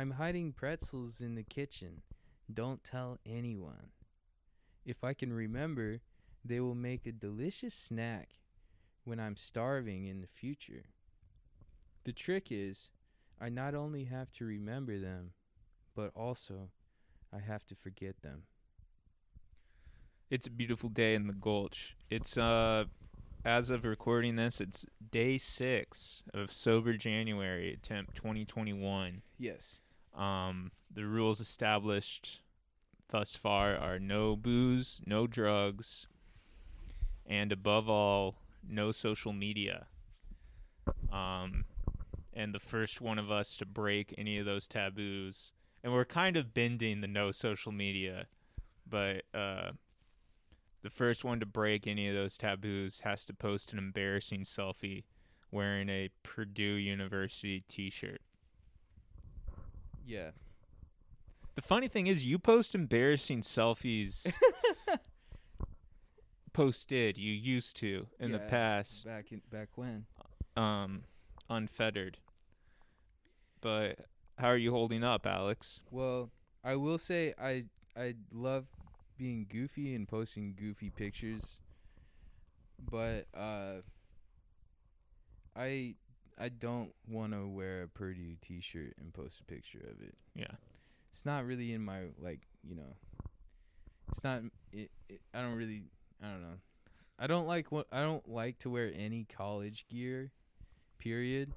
I'm hiding pretzels in the kitchen. Don't tell anyone. If I can remember, they will make a delicious snack when I'm starving in the future. The trick is, I not only have to remember them, but also I have to forget them. It's a beautiful day in the Gulch. It's uh as of recording this, it's day 6 of sober January attempt 2021. Yes. Um the rules established thus far are no booze, no drugs, and above all, no social media. Um and the first one of us to break any of those taboos and we're kind of bending the no social media, but uh the first one to break any of those taboos has to post an embarrassing selfie wearing a Purdue University t-shirt. Yeah. The funny thing is you post embarrassing selfies posted you used to in the past Back in back when? um unfettered. But how are you holding up, Alex? Well, I will say I I love being goofy and posting goofy pictures, but uh, I I don't want to wear a Purdue T-shirt and post a picture of it. Yeah. It's not really in my like you know. It's not. It, it. I don't really. I don't know. I don't like what. I don't like to wear any college gear. Period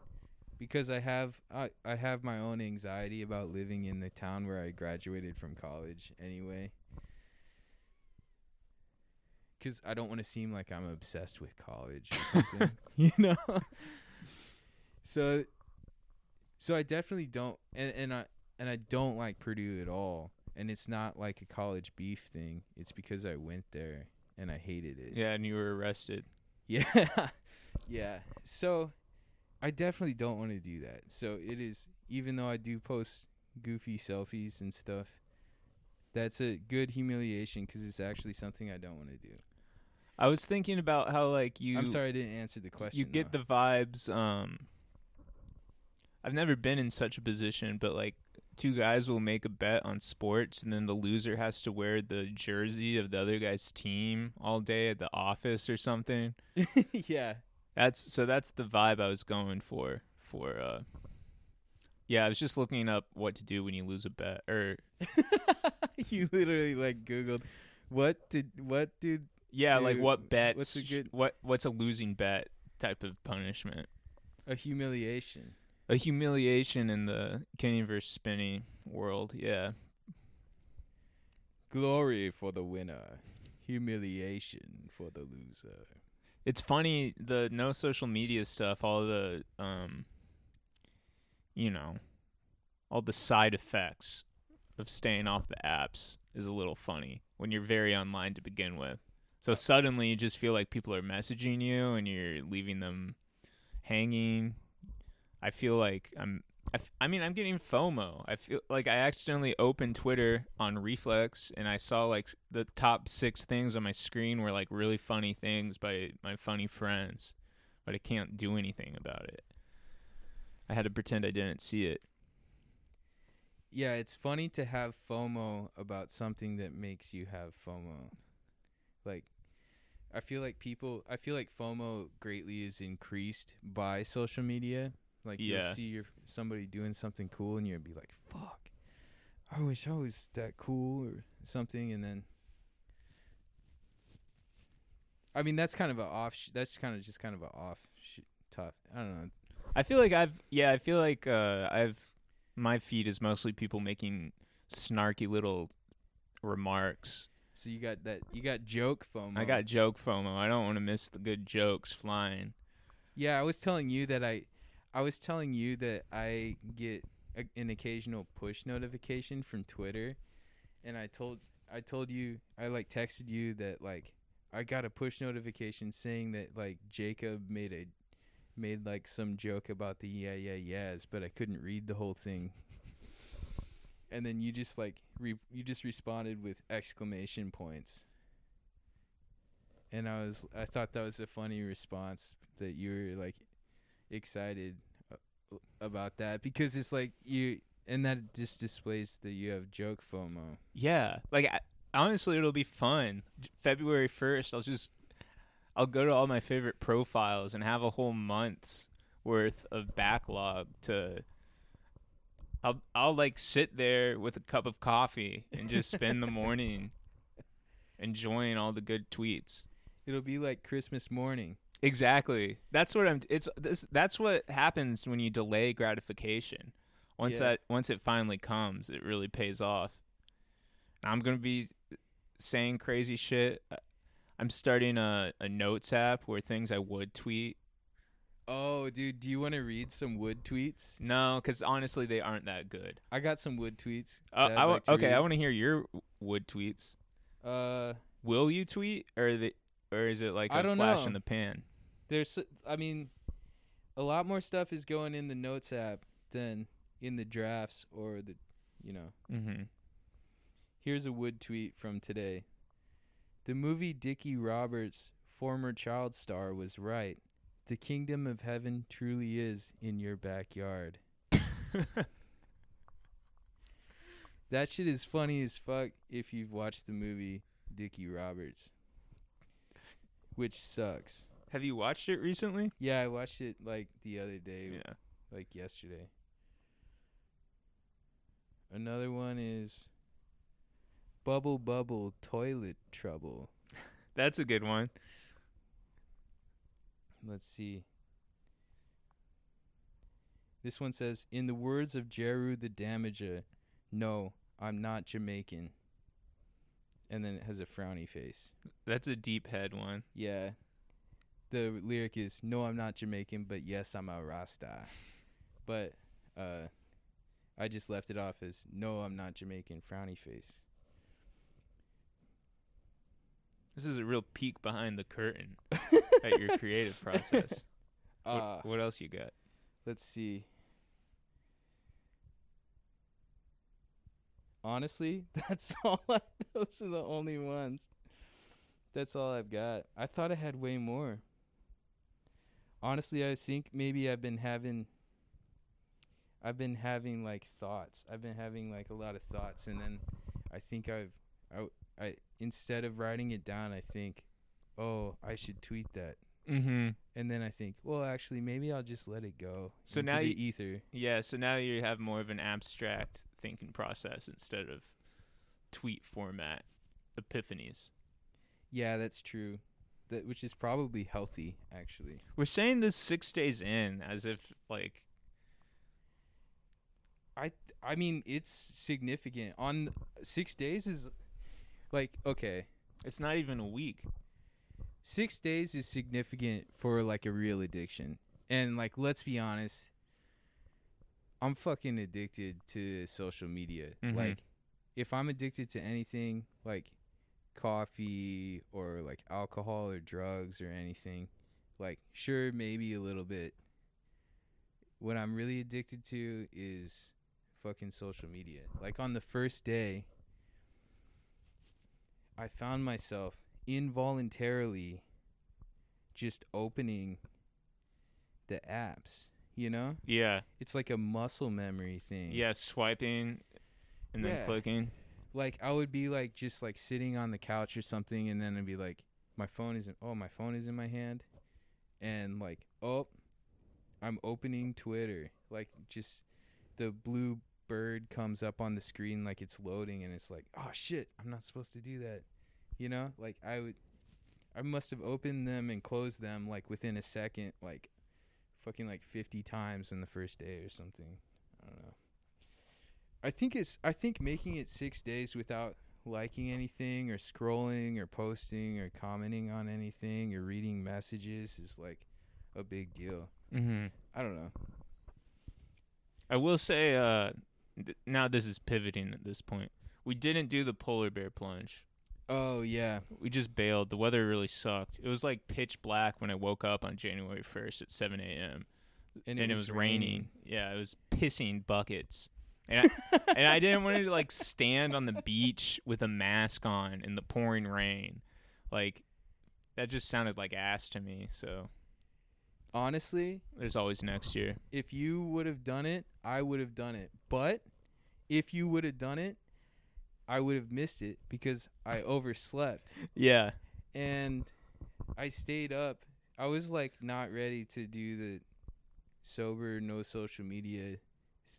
because I have I, I have my own anxiety about living in the town where I graduated from college anyway. Cuz I don't want to seem like I'm obsessed with college or something, you know. So so I definitely don't and and I and I don't like Purdue at all. And it's not like a college beef thing. It's because I went there and I hated it. Yeah, and you were arrested. Yeah. yeah. So I definitely don't want to do that. So it is even though I do post goofy selfies and stuff, that's a good humiliation cuz it's actually something I don't want to do. I was thinking about how like you I'm sorry I didn't answer the question. you get though. the vibes um I've never been in such a position, but like two guys will make a bet on sports and then the loser has to wear the jersey of the other guy's team all day at the office or something. Yeah. That's so that's the vibe I was going for for uh yeah, I was just looking up what to do when you lose a bet or you literally like googled what did what did yeah, like what bets what's a good- what what's a losing bet type of punishment. a humiliation. A humiliation in the Kenny versus Spenny world, yeah. Glory for the winner, humiliation for the loser. It's funny the no social media stuff, all the um you know, all the side effects of staying off the apps is a little funny when you're very online to begin with. So suddenly you just feel like people are messaging you and you're leaving them hanging. I feel like I'm I, f- I mean I'm getting FOMO. I feel like I accidentally opened Twitter on Reflex and I saw like the top 6 things on my screen were like really funny things by my funny friends, but I can't do anything about it. I had to pretend I didn't see it. Yeah, it's funny to have FOMO about something that makes you have FOMO. Like I feel like people I feel like FOMO greatly is increased by social media. Like Yeah. you'll see your somebody doing something cool and you'll be like, "Fuck. I wish I was that cool or something." And then I mean, that's kind of a off sh- that's kind of just kind of a off sh- tough. I don't know. I feel like I've yeah, I feel like uh I've my feed is mostly people making snarky little remarks. So you got that you got joke FOMO. I got joke FOMO. I don't want to miss the good jokes flying. Yeah, I was telling you that I, I was telling you that I get a, an occasional push notification from Twitter, and I told I told you I like texted you that like I got a push notification saying that like Jacob made a made like some joke about the yeah yeah yeahs, but I couldn't read the whole thing. and then you just like re- you just responded with exclamation points. And I was I thought that was a funny response that you were like excited about that because it's like you and that just displays that you have joke FOMO. Yeah, like I, honestly, it'll be fun. February first, I'll just I'll go to all my favorite profiles and have a whole month's worth of backlog to. I'll I'll like sit there with a cup of coffee and just spend the morning enjoying all the good tweets. It'll be like Christmas morning. Exactly. That's what I'm. It's this. That's what happens when you delay gratification. Once Yeah. that once it finally comes, it really pays off. I'm gonna be saying crazy shit. Uh, I'm starting a, a notes app where things I would tweet. Oh, dude, do you want to read some wood tweets? No, because honestly, they aren't that good. I got some wood tweets. Uh, I w- like okay, I want to hear your wood tweets. Uh, Will you tweet, or the, or is it like a flash know. in the pan? There's, I mean, a lot more stuff is going in the notes app than in the drafts or the, you know. Mm-hmm. Here's a wood tweet from today. The movie Dickie Roberts' former child star was right. The kingdom of heaven truly is in your backyard. That shit is funny as fuck if you've watched the movie Dickie Roberts, which sucks. Have you watched it recently? Yeah, I watched it like the other day, Yeah. like yesterday. Another one is Bubble Bubble Toilet Trouble. That's a good one. Let's see. This one says, In the words of Jeru the Damager, no, I'm not Jamaican. And then it has a frowny face. That's a deep head one. Yeah. The lyric is, No, I'm not Jamaican, but yes, I'm a Rasta. But uh, I just left it off as, No, I'm not Jamaican, frowny face. This is a real peek behind the curtain at your creative process. Uh, what, what else you got? Let's see. Honestly, that's all. I, those are the only ones. That's all I've got. I thought I had way more. Honestly, I think maybe I've been having. I've been having like thoughts. I've been having like a lot of thoughts, and then I think I've. I, I instead of writing it down, I think, oh, I should tweet that. Mm-hmm. And then I think, well, actually, maybe I'll just let it go. So into now the you- ether. Yeah, so now you have more of an abstract thinking process instead of tweet format epiphanies. Yeah, that's true. That which is probably healthy, actually. We're saying this six days in as if like I I mean, it's significant. On six days is like okay, it's not even a week. six days is significant for like a real addiction. And like, let's be honest, I'm fucking addicted to social media. Mhm. Like, if I'm addicted to anything, like coffee or like alcohol or drugs or anything, like sure maybe a little bit. What I'm really addicted to is fucking social media. Like on the first day, I found myself involuntarily just opening the apps, you know? Yeah. It's like a muscle memory thing. Yeah, swiping and then Yeah. clicking. Like I would be like just like sitting on the couch or something and then I'd be like my phone isn't oh my phone is in my hand and like oh I'm opening Twitter. Like just the blue bird comes up on the screen like it's loading and it's like oh shit, I'm not supposed to do that. You know? Like I would I must have opened them and closed them like within a second like fucking like 50 times in the first day or something. I don't know. I think it's I think making it 6 days without liking anything or scrolling or posting or commenting on anything or reading messages is like a big deal. Mm-hmm. I don't know. I will say, uh, th- now this is pivoting at this point. We didn't do the polar bear plunge. Oh yeah. We just bailed. The weather really sucked. It was like pitch black when I woke up on January 1st at 7 a.m. And, it, was, raining. Yeah, it was pissing buckets. And I, and I didn't want to like stand on the beach with a mask on in the pouring rain. Like that just sounded like ass to me. So Honestly, there's always next year. if you would have done it, I would have done it. But if you would have done it, I would have missed it because I overslept Yeah. and I stayed up. I was like not ready to do the sober, no social media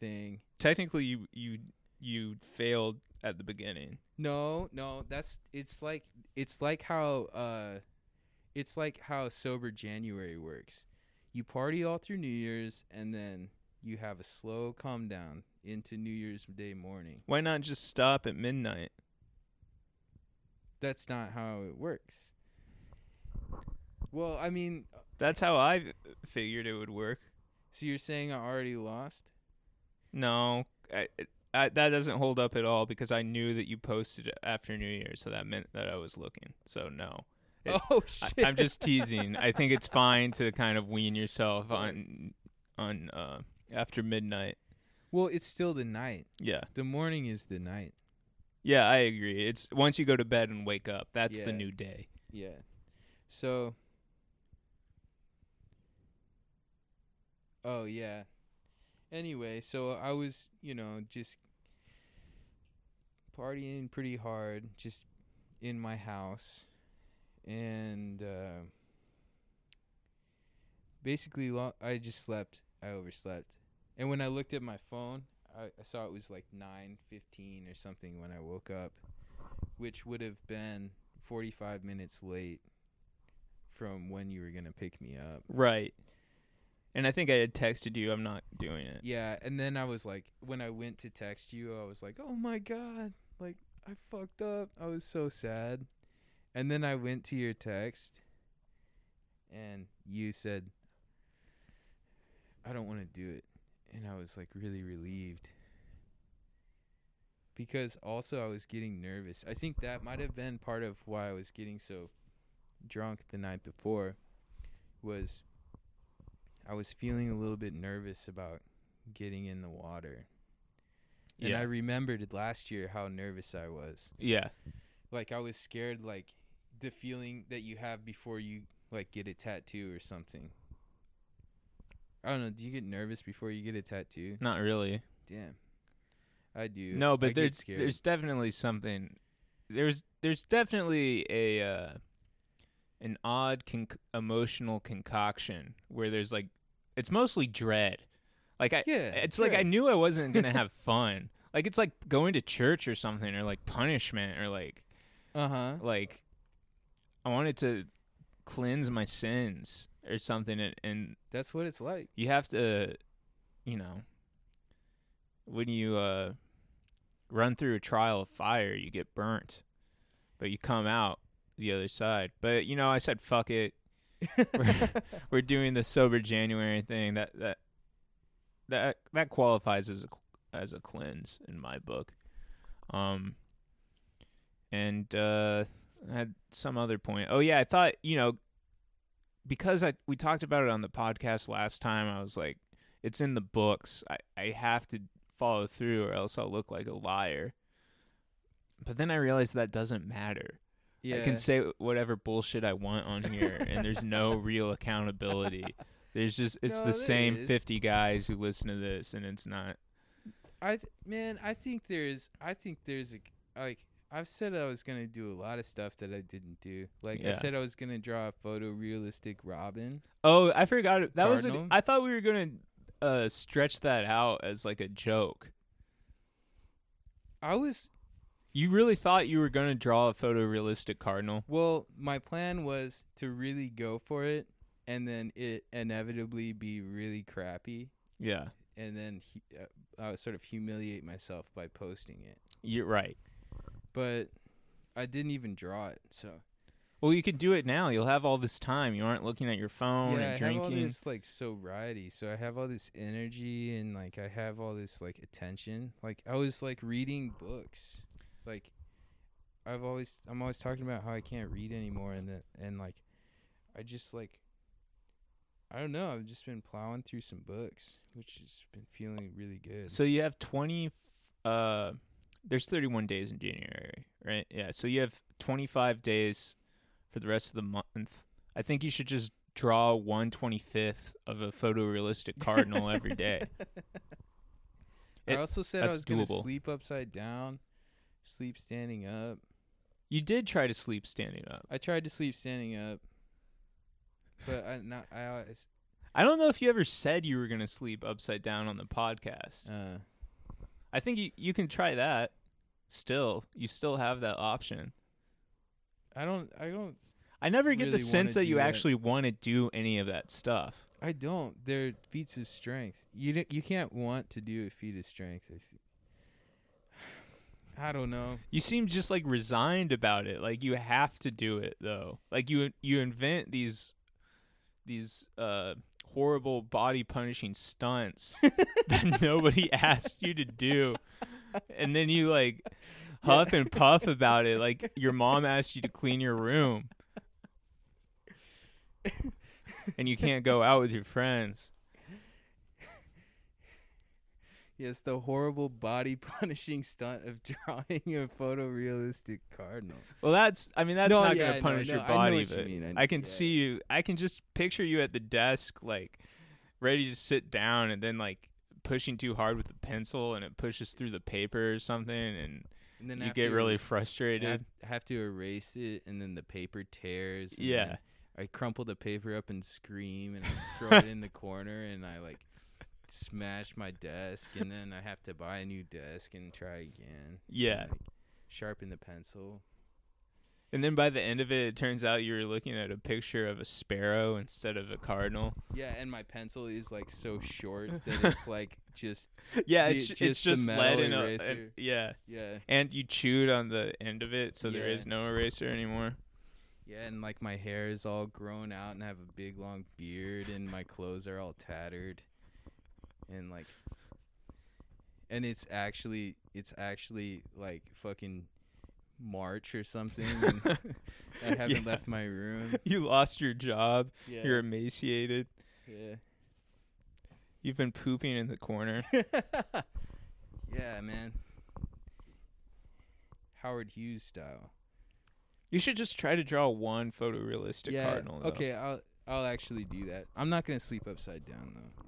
thing. Technically, you you you failed at the beginning. No, no, that's it's like it's like how uh it's like how sober January works. You party all through New Year's and then you have a slow calm down into New Year's Day morning. Why not just stop at midnight? That's not how it works. Well, I mean, That's how I figured it would work. so you're saying I already lost? No, I, I, that doesn't hold up at all because I knew that you posted after New Year, so that meant that I was looking. So no, It- oh I, shit. I'm just teasing. I think it's fine to kind of wean yourself on on uh, after midnight. Well, it's still the night. Yeah, The morning is the night. yeah, I agree. It's once you go to bed and wake up, that's Yeah. the new day. Yeah. So Oh yeah. Anyway, so I was, you know, just partying pretty hard just in my house and uh basically lo- I just slept. I overslept. And when I looked at my phone, I, I saw it was like 9:15 or something when I woke up, which would have been 45 minutes late from when you were going to pick me up. Right. And I think I had texted you. I'm not doing it. Yeah, and then I was like when I went to text you, I was like, "Oh my god, like I fucked up." I was so sad. And then I went to your text and you said I don't want to do it. And I was like really relieved. Because also I was getting nervous. I think that might have been part of why I was getting so drunk the night before was I was feeling a little bit nervous about getting in the water. And Yeah. I remembered last year how nervous I was. Yeah. Like I was scared like the feeling that you have before you like get a tattoo or something. I don't know, do you get nervous before you get a tattoo? Not really. Damn. I do. No, but get there's there's definitely something. There's there's definitely a uh, an odd conc- emotional concoction where there's like it's mostly dread. Like I, Yeah, it's like I knew I wasn't gonna have fun. Like it's like going to church or something, or like punishment, or like Uh-huh. like I wanted to cleanse my sins or something, and, and That's what it's like. you have to, you know, when you uh, run through a trial of fire, you get burnt, but you come out the other side. But you know, I said fuck it. We're doing the sober January thing. That that that that qualifies as a as a cleanse in my book. Um, and uh, I had some other point. Oh yeah, I thought you know because I we talked about it on the podcast last time. I was like, it's in the books. I I have to follow through, or else I'll look like a liar. But then I realized that doesn't matter. Yeah. I can say whatever bullshit I want on here, and there's no real accountability. There's just it's No, the same is. 50 guys who listen to this, and it's not. I th- man, I think there's I think there's a like I've said I was gonna do a lot of stuff that I didn't do. Like I said I was gonna draw a photorealistic Robin. Oh, I forgot. it- That was. A, Cardinal? I thought we were gonna uh, stretch that out as like a joke. I was You really thought you were gonna draw a photorealistic cardinal? well, my plan was to really go for it, and then it inevitably be really crappy, Yeah, and then hu- uh, I would sort of humiliate myself by posting it. you're right. But I didn't even draw it, so Well, you could do it now. You'll have all this time. You aren't looking at your phone yeah, and I have all drinking. this like sobriety, so I have all this energy and like I have all this like attention. Like I was like reading books, like I've always I'm always talking about how I can't read anymore, and that and like I just like I don't know. I've just been plowing through some books, which has been feeling really good. So you have 20 uh there's 31 days in January, right? Yeah. So you have 25 days for the rest of the month. I think you should just draw 125th of a photorealistic cardinal every day. I also said I was gonna sleep upside down, sleep standing up. You did try to sleep standing up. I tried to sleep standing up, but I not I always I don't know if you ever said you were gonna sleep upside down on the podcast. uh I think you you can try that. Still, you still have that option. I don't I don't I never get the sense that you that. actually want to do any of that stuff. I don't. They're feats of strength. You you can't want to do a feat of strength. I see. I don't know. You seem just like resigned about it. Like you have to do it though. Like you you invent these these uh horrible body punishing stunts that nobody asked you to do. And then you like huff and puff about it like your mom asked you to clean your room. and you can't go out with your friends. Yes, the horrible body punishing stunt of drawing a photorealistic cardinal. Well, that's. I mean, that's No, not yeah, gonna punish no, your I know body, you but mean, I- I, can yeah. see you. I can just picture you at the desk, like ready to sit down, and then like pushing too hard with the pencil, and it pushes through the paper or something, and And then you get to- really I frustrated. have, have to erase it, and then the paper tears. and Yeah. I crumple the paper up and scream, and I throw it in the corner, and I like smash my desk, and then I have to buy a new desk and try again. yeah, Like, sharpen the pencil. and then by the end of it, it turns out you were looking at a picture of a sparrow instead of a cardinal. Yeah, and my pencil is like so short that it's like just Yeah, it's it's just the just lead in a, and- yeah, yeah, and you chewed on the end of it, so there Yeah. is no eraser anymore. yeah, and like my hair is all grown out, and I have a big long beard, and my clothes are all tattered, and like, and it's actually it's actually like fucking March or something. I haven't Yeah. left my room. You lost your job. Yeah, You're emaciated. yeah. You've been pooping in the corner. yeah, man. Howard Hughes style. You should just try to draw one photorealistic cardinal. Though. Okay, I'll I'll actually do that. I'm not gonna sleep upside down though.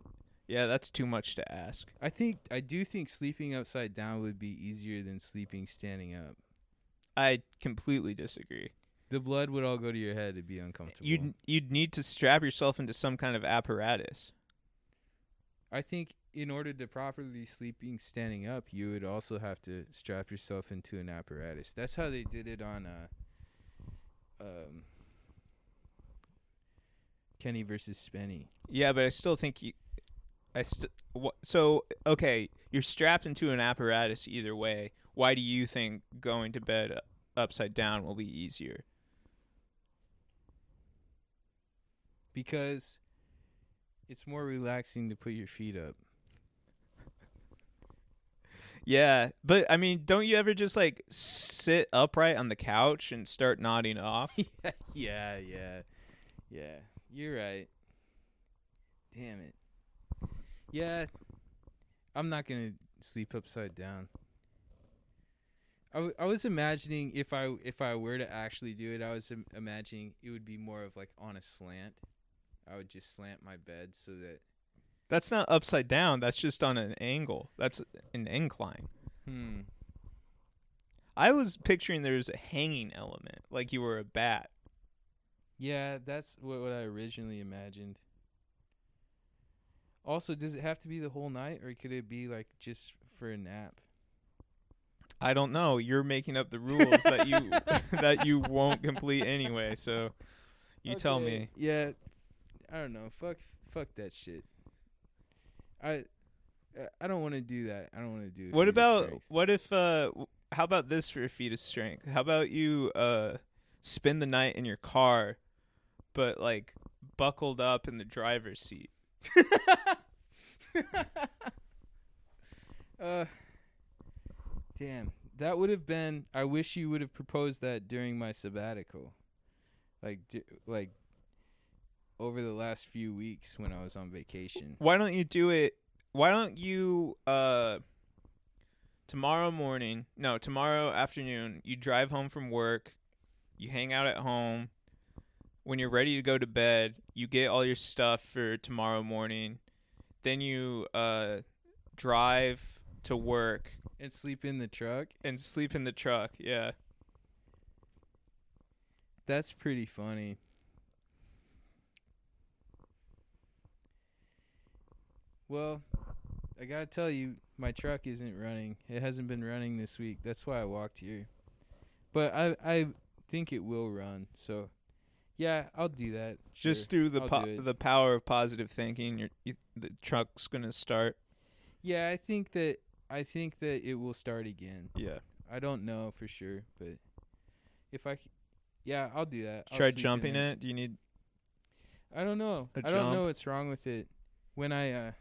Yeah, that's too much to ask. I think I do think sleeping upside down would be easier than sleeping standing up. I completely disagree. The blood would all go to your head. It'd be uncomfortable. You'd you'd need to strap yourself into some kind of apparatus. I think in order to properly sleeping standing up, you would also have to strap yourself into an apparatus. That's how they did it on uh um Kenny versus Spenny. Yeah, but I still think you. I st- wh- so okay, you're strapped into an apparatus either way. Why do you think going to bed uh, upside down will be easier? because it's more relaxing to put your feet up. Yeah, but I mean, don't you ever just like sit upright on the couch and start nodding off? yeah, yeah, yeah, yeah. You're right. Damn it. Yeah, I'm not gonna sleep upside down. I, w- I was imagining if I if I were to actually do it, I was Im- imagining it would be more of like on a slant. I would just slant my bed so that That's not upside down. That's just on an angle. That's an incline. hmm. I was picturing there was a hanging element, like you were a bat. Yeah, that's what, what I originally imagined. Also, does it have to be the whole night, or could it be like just for a nap? I don't know. You're making up the rules that you that you won't complete anyway. So you tell me. Yeah, I don't know. Fuck, fuck that shit. I, uh, I don't want to do that. I don't want to do. What about strength. what if uh how about this for a feat of strength? How about you uh spend the night in your car but like buckled up in the driver's seat? uh, damn, that would have been. I wish you would have proposed that during my sabbatical, like, d- like over the last few weeks when I was on vacation. Why don't you do it why don't you uh tomorrow morning, no, tomorrow afternoon, you drive home from work, you hang out at home. When you're ready to go to bed, you get all your stuff for tomorrow morning. Then you uh drive to work and sleep in the truck. and sleep in the truck. Yeah. That's pretty funny. Well, I gotta tell you, my truck isn't running. It hasn't been running this week. That's why I walked here. But I I think it will run. So, yeah, I'll do that. Just through the po- the power of positive thinking, your you, the truck's gonna start. yeah, I think that I think that it will start again. Yeah. I don't know for sure, but if I, c- yeah, I'll do that. I'll Try jumping it. Do you need? I don't know. I don't know what's wrong with it. When I uh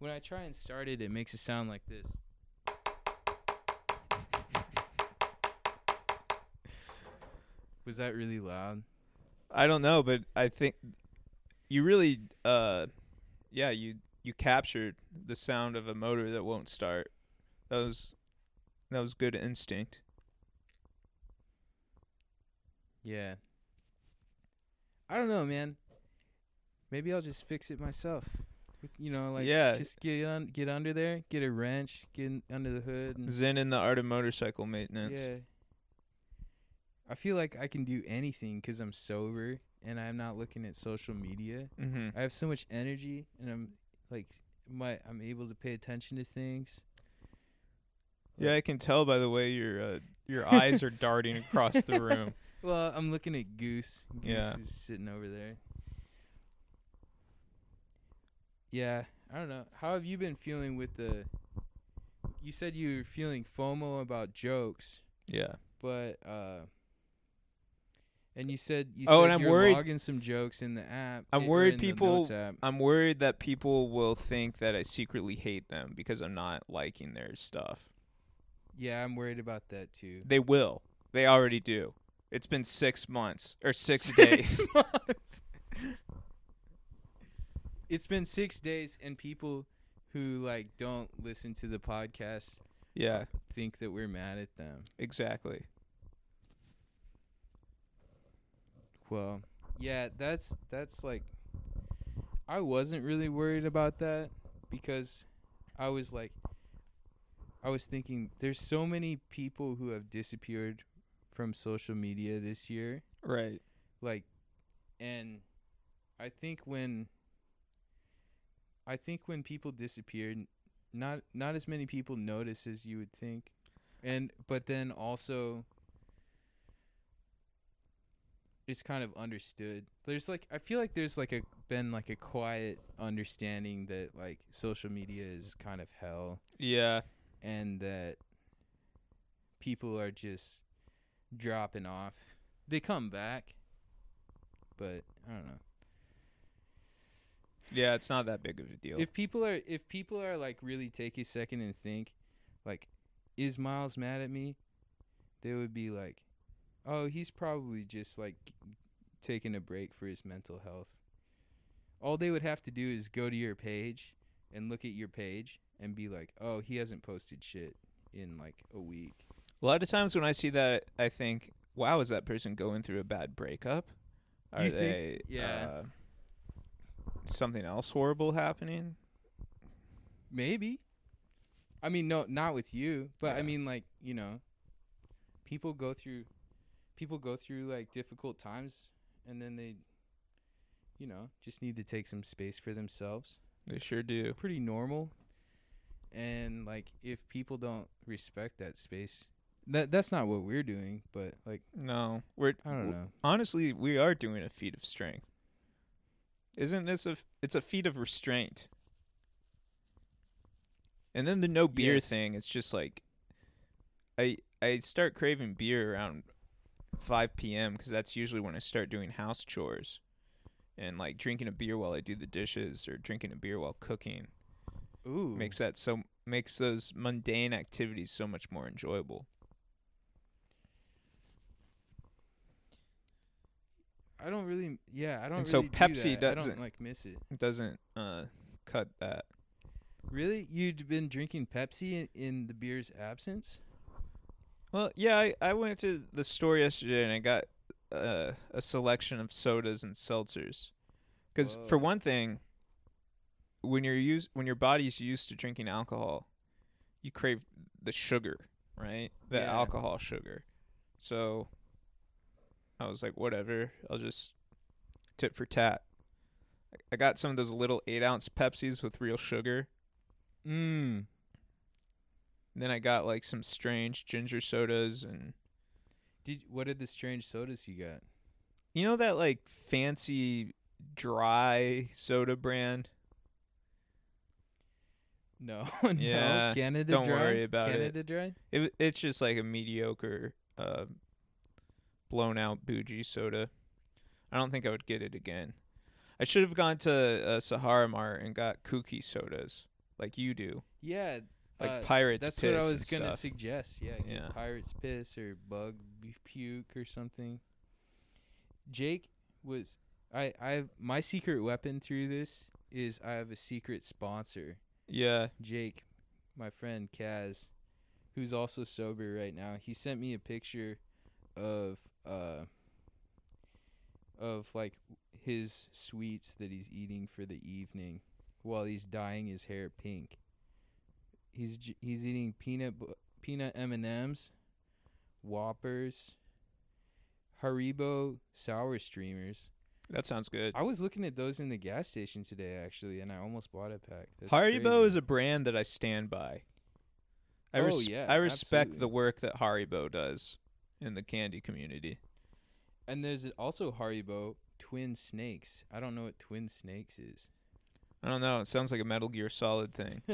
when I try and start it, it makes a sound like this. Was that really loud? I don't know, but I think you really, uh, yeah, you you captured the sound of a motor that won't start. That was that was good instinct. Yeah. I don't know, man. Maybe I'll just fix it myself. You know, like Yeah. just get on, get under there, get a wrench, get in, under the hood, and Zen in the art of motorcycle maintenance. Yeah. I feel like I can do anything 'cause I'm sober and I'm not looking at social media. Mm-hmm. I have so much energy and I'm like my I'm able to pay attention to things. Yeah, I can tell by the way your uh, your eyes are darting across the room. Well, I'm looking at Goose. Goose Yeah. is sitting over there. Yeah, I don't know. How have you been feeling with the You said you were feeling FOMO about jokes, Yeah. but uh and you said you Oh, said and I'm you're worried- logging some jokes in the app. I'm worried people- I'm worried that people will think that I secretly hate them because I'm not liking their stuff. Yeah, I'm worried about that too. They will. They already do. It's been six months or six days. it's been six days, and people who like don't listen to the podcast yeah, think that we're mad at them. exactly. Well, yeah, that's that's like I wasn't really worried about that because I was like I was thinking there's so many people who have disappeared from social media this year Right. like and I think when I think when people disappeared not not as many people notice as you would think and but then also it's kind of understood there's like I feel like there's like a been like a quiet understanding that like social media is kind of hell Yeah. and that people are just dropping off. They come back, but I don't know. Yeah, it's not that big of a deal. If people are if people are like really take a second and think, like, is Miles mad at me? They would be like, oh, he's probably just like taking a break for his mental health. All they would have to do is go to your page and look at your page and be like, oh, he hasn't posted shit in like a week. a lot of times when I see that, I think, "Wow, is that person going through a bad breakup? Are You think- they? yeah. Uh, something else horrible happening? Maybe. I mean, no, not with you, but I mean, like you know, people go through, people go through like difficult times, and then they, you know, just need to take some space for themselves. They sure do. Pretty normal. And like, if people don't respect that space, that that's not what we're doing. But like, No, we're. I don't know. Honestly, we are doing a feat of strength. Isn't this a? It's a feat of restraint. And then the no beer Yes. thing. It's just like, I I start craving beer around 5 p.m. because that's usually when I start doing house chores, and like drinking a beer while I do the dishes or drinking a beer while cooking Ooh, makes that so makes those mundane activities so much more enjoyable. I don't really. Yeah, I don't. And so really do Pepsi that. Doesn't- don't like miss it. It doesn't uh cut that. Really, you'd been drinking Pepsi in, in the beer's absence? Well, yeah, I, I went to the store yesterday and I got uh, a selection of sodas and seltzers. Because for one thing, when you're used when your body's used to drinking alcohol, you crave the sugar, right? The Yeah. alcohol sugar. So I was like, whatever. I'll just tit for tat. I- got some of those little eight ounce Pepsis with real sugar. Mm. Then I got like some strange ginger sodas and Did what are the strange sodas you got? you know that like fancy dry soda brand. No, no. Yeah, Canada don't Dry. worry about it. Canada Dry. It it's just like a mediocre, uh, blown out bougie soda. I don't think I would get it again. I should have gone to uh, Sahara Mart and got kooky sodas like you do, Yeah, like uh, Pirates That's what I was gonna stuff. suggest. Yeah, Yeah. pirate's piss or bug puke or something. Jake was I I my secret weapon through this is I have a secret sponsor. yeah, Jake, my friend Kaz, who's also sober right now. He sent me a picture of uh of like his sweets that he's eating for the evening while he's dyeing his hair pink. He's he's eating peanut peanut M&Ms, Whoppers, Haribo sour streamers. that sounds good. I was looking at those in the gas station today actually and I almost bought a pack. That's Haribo crazy. is a brand that I stand by. I Oh, res- yeah, I respect absolutely. the work that Haribo does in the candy community. And there's also Haribo Twin Snakes. I don't know what Twin Snakes is. I don't know. It sounds like a Metal Gear Solid thing.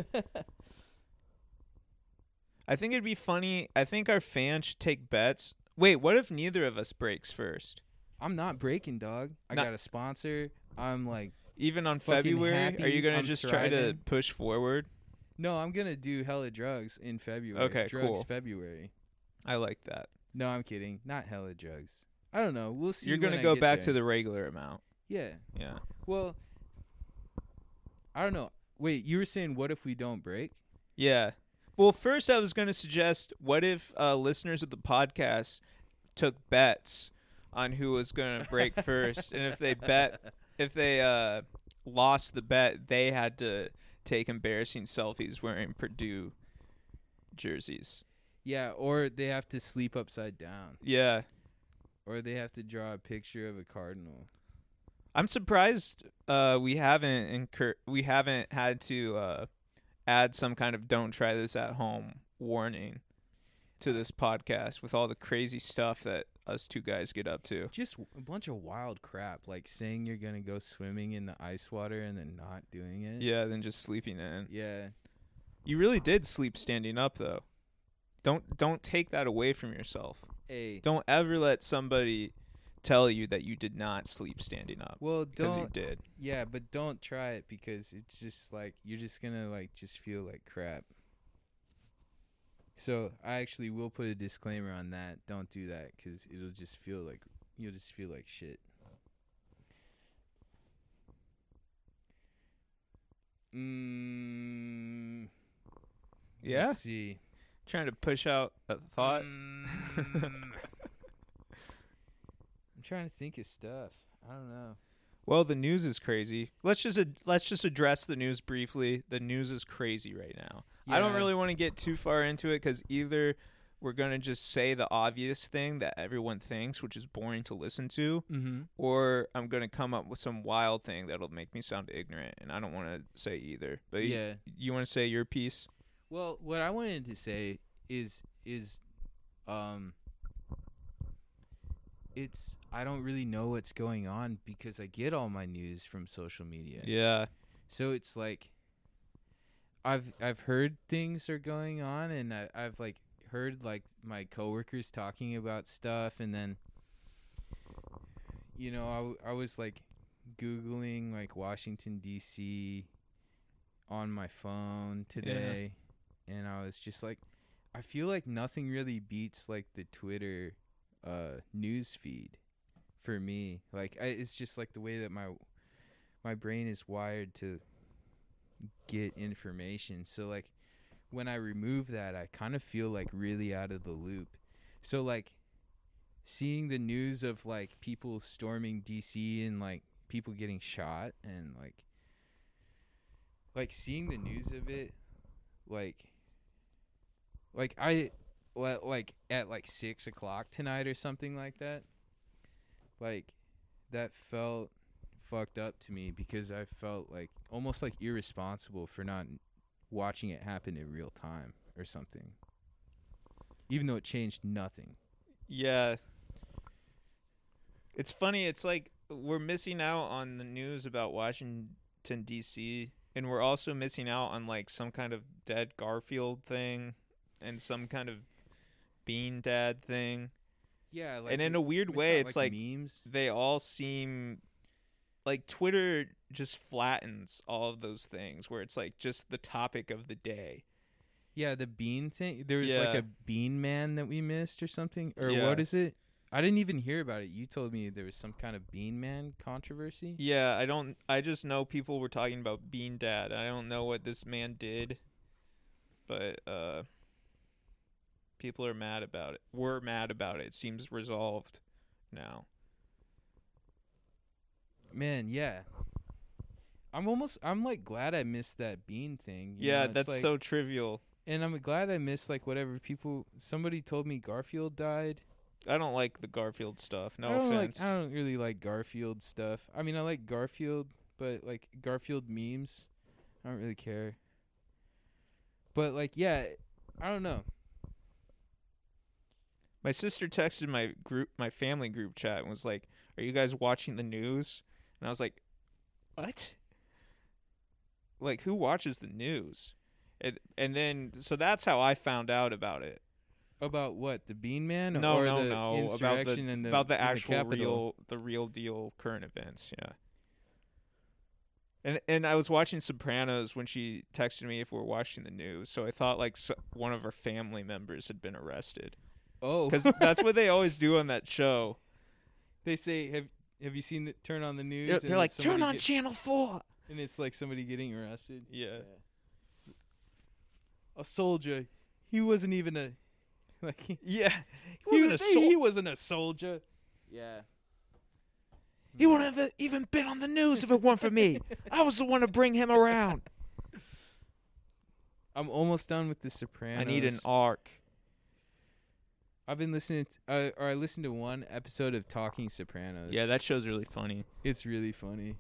I think it'd be funny. I think our fans should take bets. Wait, what if neither of us breaks first? I'm not breaking, dog. I Not- got a sponsor. I'm like, Even on Fucking February, are you gonna I'm just try to thriving. push forward? no, I'm gonna do hella drugs in February. Okay, drugs cool. February. I like that. No, I'm kidding. Not hella drugs. I don't know. We'll see. You're gonna go back to the regular amount. Yeah. Yeah. Well, I don't know. Wait, you were saying what if we don't break? Yeah. Well, first I was going to suggest what if uh, listeners of the podcast took bets on who was going to break first, and if they bet, if they uh, lost the bet, they had to take embarrassing selfies wearing Purdue jerseys. Yeah, or they have to sleep upside down, Yeah, or they have to draw a picture of a cardinal. I'm surprised uh, we haven't incur- we haven't had to uh, add some kind of "don't try this at home" warning to this podcast with all the crazy stuff that us two guys get up to. just a bunch of wild crap like saying you're gonna go swimming in the ice water and then not doing it Yeah, then just sleeping in. yeah You really did sleep standing up though. Don't don't take that away from yourself. hey Don't ever let somebody tell you that you did not sleep standing up well because you don't did. yeah but don't try it because it's just like you're just gonna like just feel like crap so i actually will put a disclaimer on that don't do that because it'll just feel like you'll just feel like shit mm, Yeah, let's see trying to push out a thought. Mm. Trying to think of stuff. I don't know. Well, the news is crazy. Let's just ad- let's just address the news briefly. The news is crazy right now. I don't really want to get too far into it because either we're gonna just say the obvious thing that everyone thinks, which is boring to listen to, Mm-hmm. or I'm gonna come up with some wild thing that'll make me sound ignorant, and I don't want to say either. But Yeah. you want to say your piece? Well, what I wanted to say is is um it's I don't really know what's going on because I get all my news from social media. Yeah, So it's like I've I've heard things are going on and I, I've like heard like my coworkers talking about stuff and then you know I, w- I was like googling like Washington DC on my phone today and I was just like I feel like nothing really beats like the Twitter uh news feed for me like I, it's just like the way that my my brain is wired to get information. So like when I remove that, I kind of feel like really out of the loop. So like seeing the news of like people storming DC and like people getting shot and like like seeing the news of it like like I, like at like six o'clock tonight or something like that. Like, that felt fucked up to me because I felt like almost like irresponsible for not watching it happen in real time or something. Even though it changed nothing. Yeah. It's funny. It's like we're missing out on the news about Washington D.C. and we're also missing out on like some kind of dead Garfield thing and some kind of Bean Dad thing. Yeah, like and in a weird way, it's like memes. they all seem like Twitter just flattens all of those things where it's like just the topic of the day. Yeah, the bean thing. There was like a bean man that we missed or something. Or Yeah. what is it? I didn't even hear about it. You told me there was some kind of bean man controversy. Yeah, I don't. I just know people were talking about Bean Dad. I don't know what this man did, but uh, people are mad about it. We're mad about it. It seems resolved now. Man, yeah. I'm almost. I'm like glad I missed that bean thing. you yeah, know? That's like- so trivial. And I'm glad I missed like whatever people. Somebody told me Garfield died. I don't like the Garfield stuff. No I offense. Like, I don't really like Garfield stuff. I mean, I like Garfield, but like Garfield memes, I don't really care. But like, yeah, I don't know. My sister texted my group, my family group chat, and was like, "Are you guys watching the news?" And I was like, "What? Like, who watches the news?" And and then so that's how I found out about it. About what the Bean Man? No, or no, the no, about the the about the actual Capitol? real, the real deal current events. Yeah. And and I was watching Sopranos when she texted me if we are watching the news, so I thought like so, one of her family members had been arrested Oh, because that's what they always do on that show. they say. Have Have you seen the turn on the news? They're, and they're like, turn on get- channel four. and it's like somebody getting arrested. Yeah. A soldier. He wasn't even a like. He, Yeah. he, wasn't a was- sol- he wasn't a soldier. Yeah. He hmm. wouldn't have even been on the news if it weren't for me. I was the one to bring him around. I'm almost done with the Sopranos. I need an arc. I've been listening, to, uh, or I listened to one episode of Talking Sopranos. Yeah, that show's really funny. it's really funny.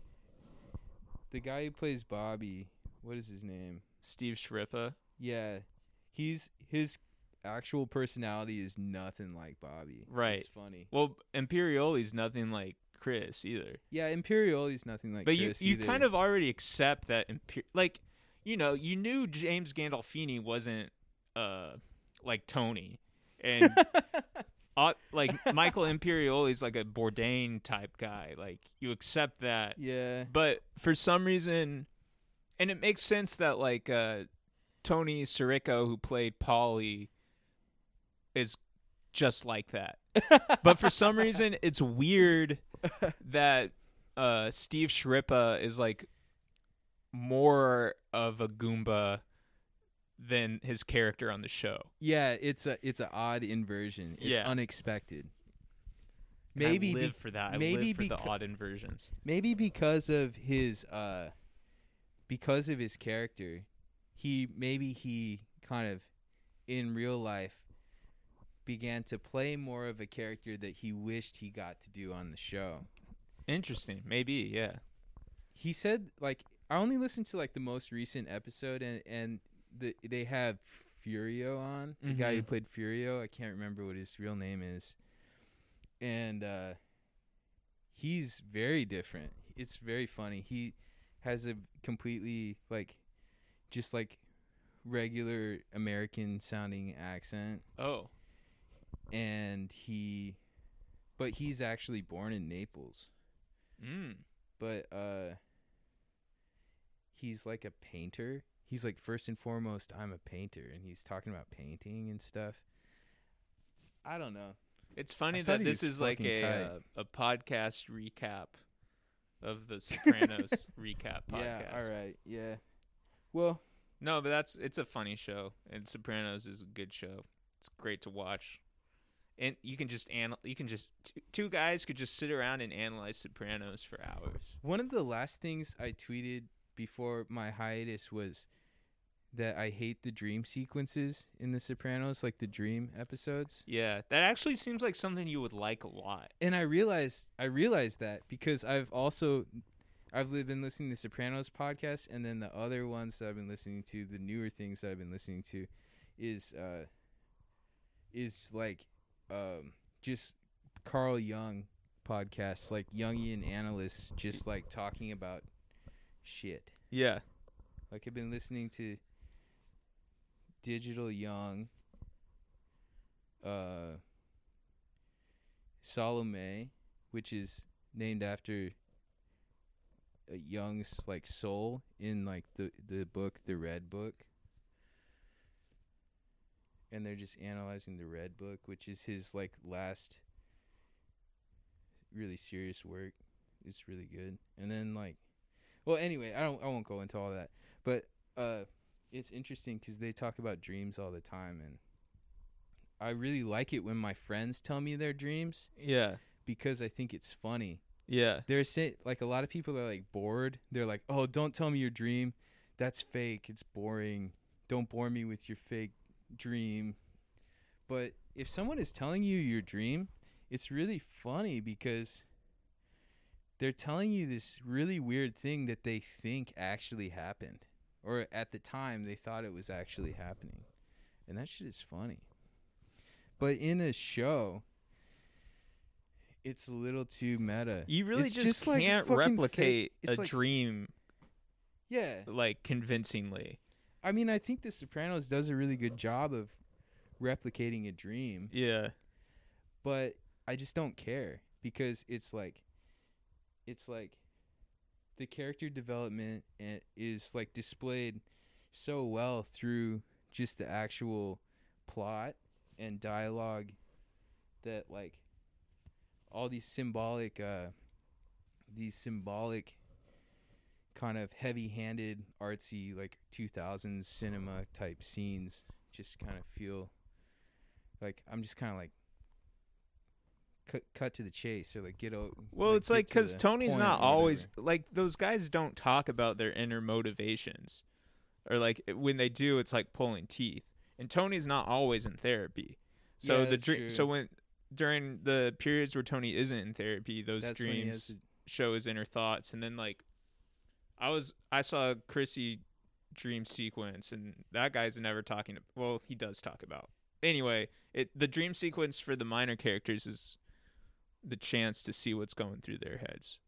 The guy who plays Bobby, what is his name? Steve Schirripa. Yeah, he's his actual personality is nothing like Bobby. Right. It's funny. Well, Imperioli's nothing like Chris either. Yeah, Imperioli's nothing like. but Chris you you either. kind of already accept that Imper- like you know, you knew James Gandolfini wasn't uh like Tony. And uh, like Michael Imperioli is like a Bourdain type guy. Like you accept that. yeah. But for some reason, and it makes sense that like uh, Tony Sirico, who played Paulie, is just like that. but for some reason, it's weird that uh, Steve Schirripa is like more of a Goomba than his character on the show. Yeah, it's a it's an odd inversion. It's Yeah. unexpected. And I Maybe be- live for that. I maybe live for the becau- odd inversions. maybe because of his uh because of his character he maybe he kind of in real life began to play more of a character that he wished he got to do on the show Interesting. Maybe. Yeah. he said like i only listened to like the most recent episode and and the, they have furio on the guy who Mhm. played furio. I can't remember what his real name is. And uh he's very different. It's very funny. He has a completely like just like regular american sounding accent. Oh. and he but he's actually born in naples. Mm. but uh he's like a painter he's like first and foremost i'm a painter and he's talking about painting and stuff i don't know It's funny that this is like a, tight. Uh, a podcast recap of the Sopranos recap podcast. yeah all right yeah well No, but that's it's a funny show, and Sopranos is a good show. It's great to watch, and you can just anal- you can just two, two guys could just sit around and analyze Sopranos for hours. one of the last things i tweeted before my hiatus was that I hate the dream sequences in The Sopranos, like the dream episodes. Yeah, that actually seems like something you would like a lot. And I realized I realized that because I've also I've been listening to Sopranos podcast, and then the other ones that I've been listening to, the newer things that I've been listening to, is uh is like um just Carl Jung podcasts, like Jungian analysts, just like talking about shit. Yeah. Like I've been listening to Digital Jung, uh, Salome, which is named after a Jung's like soul in like the the book The Red Book. And they're just analyzing the Red Book, which is his like last really serious work. It's really good. And then like well anyway, I don't I won't go into all that. But uh it's interesting cuz they talk about dreams all the time and I really like it when my friends tell me their dreams Yeah. because I think it's funny. Yeah. They're say, like a lot of people are like bored. They're like, "Oh, don't tell me your dream. That's fake. It's boring. Don't bore me with your fake dream." But if someone is telling you your dream, it's really funny because they're telling you this really weird thing that they think actually happened or at the time they thought it was actually happening. And that shit is funny. But in a show, it's a little too meta. You really It's just, just like can't replicate it's a like- dream Yeah. like convincingly. I mean, I think The Sopranos does a really good job of replicating a dream, Yeah. but I just don't care because it's like it's like the character development is like displayed so well through just the actual plot and dialogue that like all these symbolic uh these symbolic kind of heavy-handed artsy like 2000s cinema type scenes just kind of feel like I'm just kind of like cut cut to the chase or like get out Well, it's like get to because Tony's not always like those guys don't talk about their inner motivations, or like when they do, it's like pulling teeth. And Tony's not always in therapy, so Yeah, the dream. true. So when during the periods where Tony isn't in therapy, those That's when he has dreams to- show his inner thoughts, and then like I was I saw Chrissy dream sequence, and that guy's never talking. Well, he does talk about. Anyway, it the dream sequence for the minor characters is the chance to see what's going through their heads.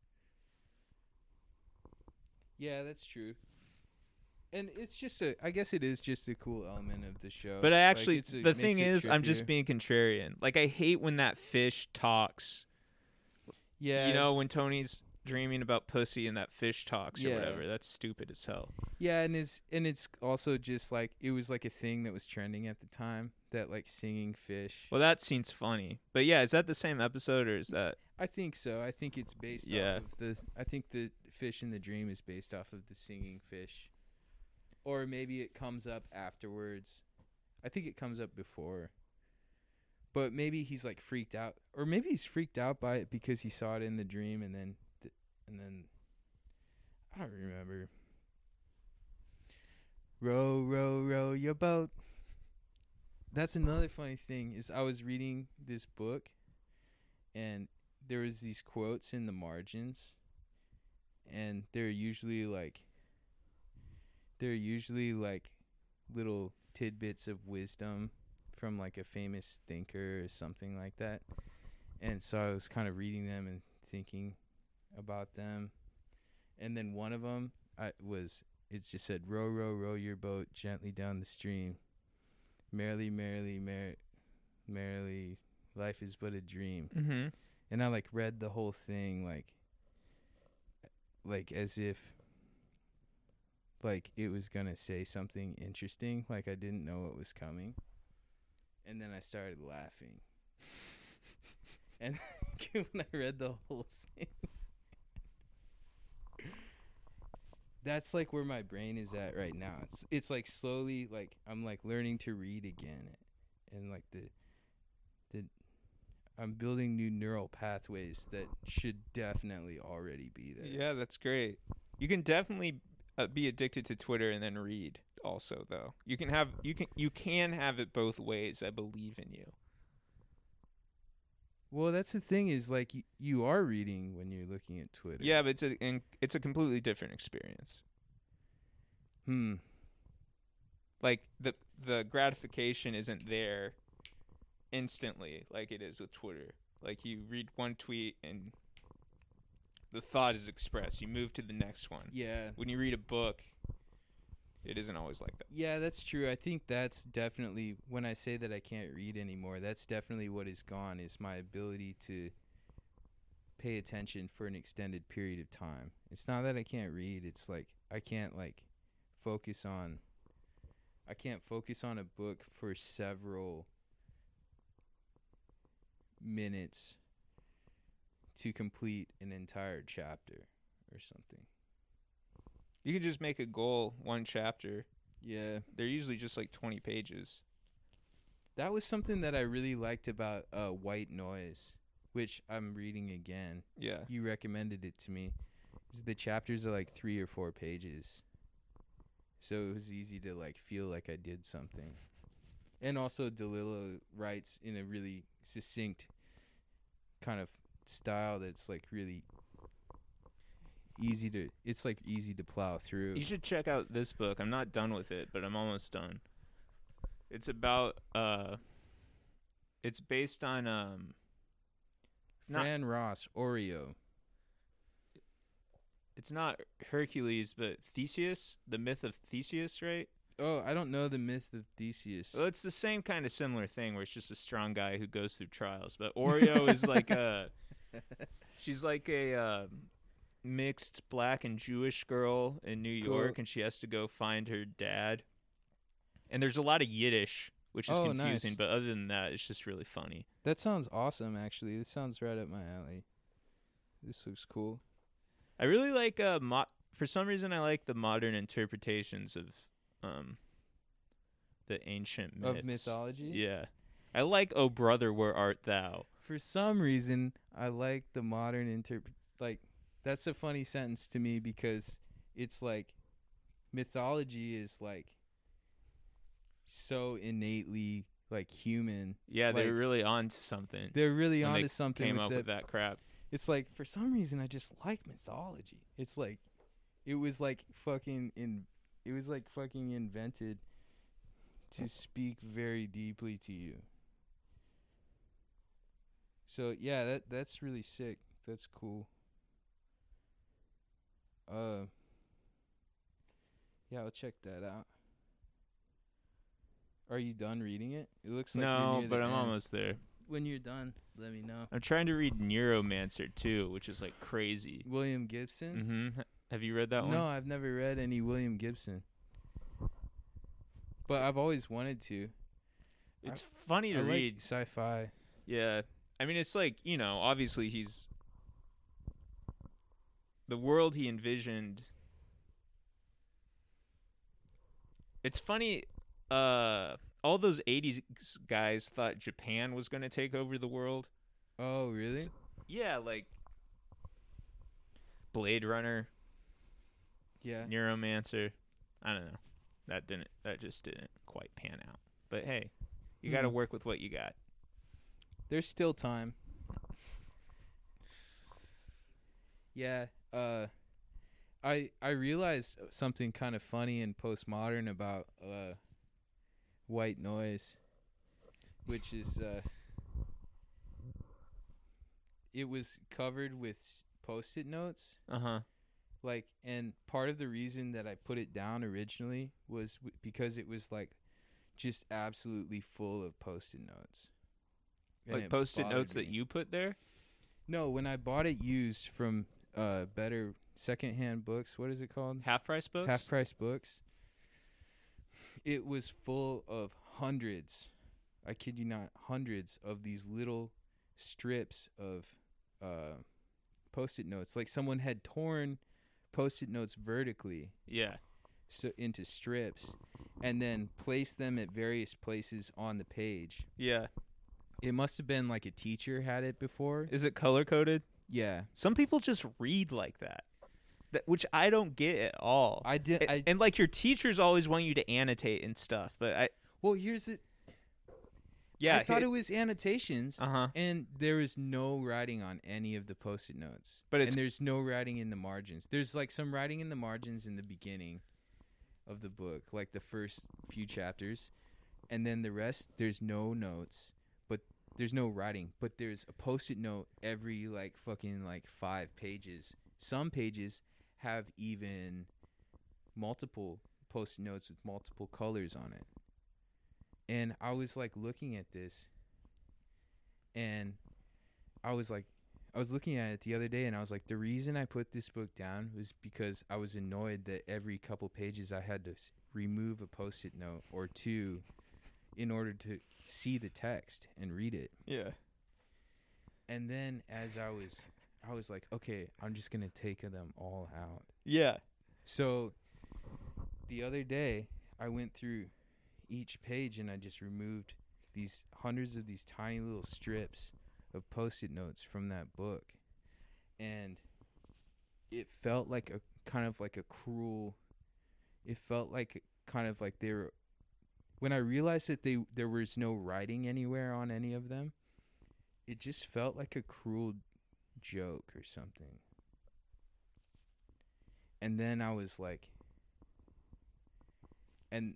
Yeah, that's true. And it's just a I guess it is just a cool element of the show. But I actually, it's a- the thing is, I'm just being contrarian. Like I hate when that fish talks. yeah, You know, when Tony's dreaming about pussy and that fish talks or Yeah. whatever. That's stupid as hell. Yeah, and it's and it's also just like it was like a thing that was trending at the time that like singing fish. Well, that seems funny. But yeah, is that the same episode or is that? I think so. I think it's based Yeah. off of the I think the fish in the dream is based off of the singing fish. Or maybe it comes up afterwards. I think it comes up before. But maybe he's like freaked out or maybe he's freaked out by it because he saw it in the dream and then th- and then I don't remember. Row, row, row your boat. That's another funny thing is I was reading this book and there was these quotes in the margins and they're usually like they're usually like little tidbits of wisdom from like a famous thinker or something like that. And so I was kind of reading them and thinking about them. And then one of them I was it just said row row row your boat gently down the stream. Merrily merrily mer- merrily life is but a dream Mm-hmm. and I like read the whole thing like like as if like it was gonna say something interesting, like I didn't know it was coming. And then I started laughing. and when I read the whole thing That's like where my brain is at right now. It's it's like slowly like I'm like learning to read again and like the the I'm building new neural pathways that should definitely already be there. Yeah, that's great. You can definitely uh, be addicted to Twitter and then read also though. You can have you can you can have it both ways. I believe in you. Well, that's the thing is like y- you are reading when you're looking at Twitter. Yeah, but it's a in, it's a completely different experience. Hmm. Like the the gratification isn't there instantly like it is with Twitter. Like you read one tweet and the thought is expressed. You move to the next one. Yeah. When you read a book, it isn't always like that. Yeah, that's true. I think that's definitely when I say that I can't read anymore, that's definitely what is gone is my ability to pay attention for an extended period of time. It's not that I can't read, it's like I can't like focus on I can't focus on a book for several minutes to complete an entire chapter or something. You could just make a goal one chapter. Yeah. They're usually just like 20 pages. That was something that I really liked about uh, White Noise, which I'm reading again. Yeah. You recommended it to me. The chapters are like three or four pages, so it was easy to like feel like I did something. And also, DeLillo writes in a really succinct kind of style that's like really easy to. It's like easy to plow through. You should check out this book. I'm not done with it, but I'm almost done. It's about uh it's based on um Fran Ross, Oreo. it's not Hercules but Theseus, the myth of Theseus, right? Oh, I don't know the myth of Theseus. Well, it's the same kind of similar thing where it's just a strong guy who goes through trials, but Oreo is like a she's like a uh, mixed black and Jewish girl in New Cool. York and she has to go find her dad. And there's a lot of Yiddish, which is Oh, confusing, nice. but other than that, it's just really funny. That sounds awesome, actually. This sounds right up my alley. This looks cool. I really like uh mo- for some reason I like the modern interpretations of um the ancient myths. Of mythology? Yeah. I like Oh Brother Where Art Thou. For some reason, I like the modern interpret. Like, that's a funny sentence to me because it's like mythology is like so innately like human. Yeah, they're really on to something. They're really they onto something. Came with up the- with that crap. It's like for some reason I just like mythology. It's like it was like fucking in it was like fucking invented to speak very deeply to you. So yeah, that that's really sick. That's cool. Uh Yeah, I'll check that out. Are you done reading it? It looks like you're no, near but the I'm end. almost there. When you're done, let me know. I'm trying to read Neuromancer too, which is like crazy. William Gibson? hmm Have you read that one? No, I've never read any William Gibson. But I've always wanted to. It's funny to I read. like sci-fi. Yeah. I mean, it's like, you know, obviously he's. The world he envisioned. It's funny. Uh, all those 80s guys thought Japan was going to take over the world. Oh, really? S- Yeah, like. Blade Runner, Yeah. Neuromancer. I don't know. That didn't. That just didn't quite pan out. But hey, you got to work with what you got. There's still time. Yeah, uh I I realized something kind of funny and postmodern about uh white noise which is uh it was covered with post-it notes Uh huh. like and part of the reason that I put it down originally was w- because it was like just absolutely full of post-it notes. And Like it post-it notes that you put there. No, when I bought it used from uh better secondhand books, what is it called? Half price books. Half price books. It was full of hundreds, I kid you not, hundreds of these little strips of uh post-it notes. Like someone had torn post-it notes vertically Yeah. so into strips and then placed them at various places on the page. Yeah. It must have been like a teacher had it before. Is it color coded? Yeah. Some people just read like that. that, which I don't get at all. I did. and, I and like your teachers always want you to annotate and stuff, but I well, here's it. yeah, I thought it was annotations, uh huh. and there is no writing on any of the post-it notes. But it's- and there's no writing in the margins. There's like some writing in the margins in the beginning of the book, like the first few chapters, and then the rest there's no notes, there's no writing. But there's a post-it note every like fucking like five pages. Some pages have even multiple post-it notes with multiple colors on it. And I was like looking at this and I was like I was looking at it the other day and I was like the reason I put this book down was because I was annoyed that every couple pages I had to remove a post-it note or two in order to see the text and read it. Yeah. And then as I was I was like, okay, I'm just going to take them all out. Yeah. So the other day, I went through each page and I just removed these hundreds of these tiny little strips of post-it notes from that book. And it felt like a kind of like a cruel it felt like kind of like they were when I realized that they there was no writing anywhere on any of them, it just felt like a cruel joke or something. And then I was like and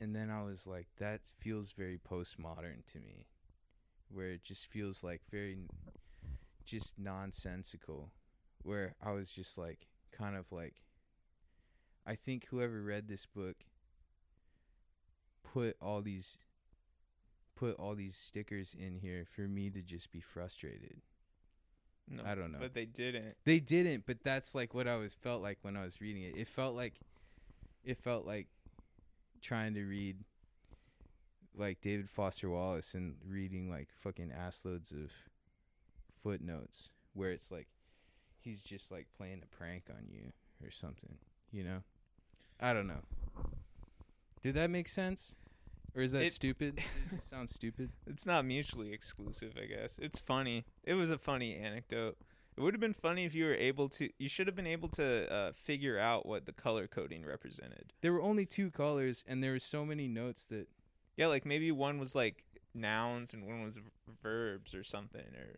and then I was like that feels very postmodern to me where it just feels like very just nonsensical where I was just like kind of like I think whoever read this book put all these put all these stickers in here for me to just be frustrated. No, I don't know. But they didn't. They didn't, but that's like what I was felt like when I was reading it. It felt like it felt like trying to read like David Foster Wallace and reading like fucking assloads of footnotes where it's like he's just like playing a prank on you or something, you know? I don't know. Did that make sense? Or is that It- stupid? It sound stupid? It's not mutually exclusive, I guess. It's funny. It was a funny anecdote. It would have been funny if you were able to. You should have been able to uh, figure out what the color coding represented. There were only two colors and there were so many notes that Yeah, like maybe one was like nouns and one was v- verbs or something. Or,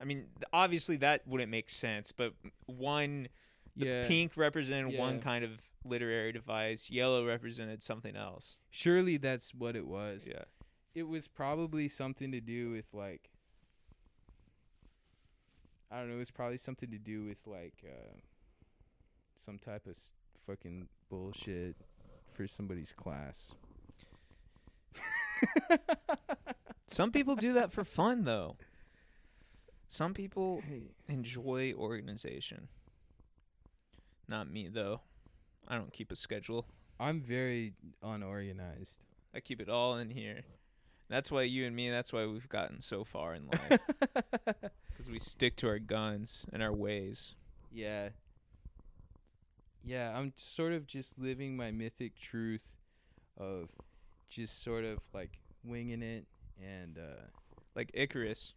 I mean, obviously that wouldn't make sense. But one, yeah. pink represented one kind of literary device. Yellow represented something else. Surely that's what it was. Yeah. It was probably something to do with like I don't know, it was probably something to do with like uh some type of fucking bullshit for somebody's class. Some people do that for fun, though. Some people Hey, enjoy organization. Not me though. I don't keep a schedule. I'm very unorganized. I keep it all in here. That's why you and me. That's why we've gotten so far in life because we stick to our guns and our ways. yeah. Yeah, I'm sort of just living my mythic truth of just sort of like winging it and uh Like Icarus.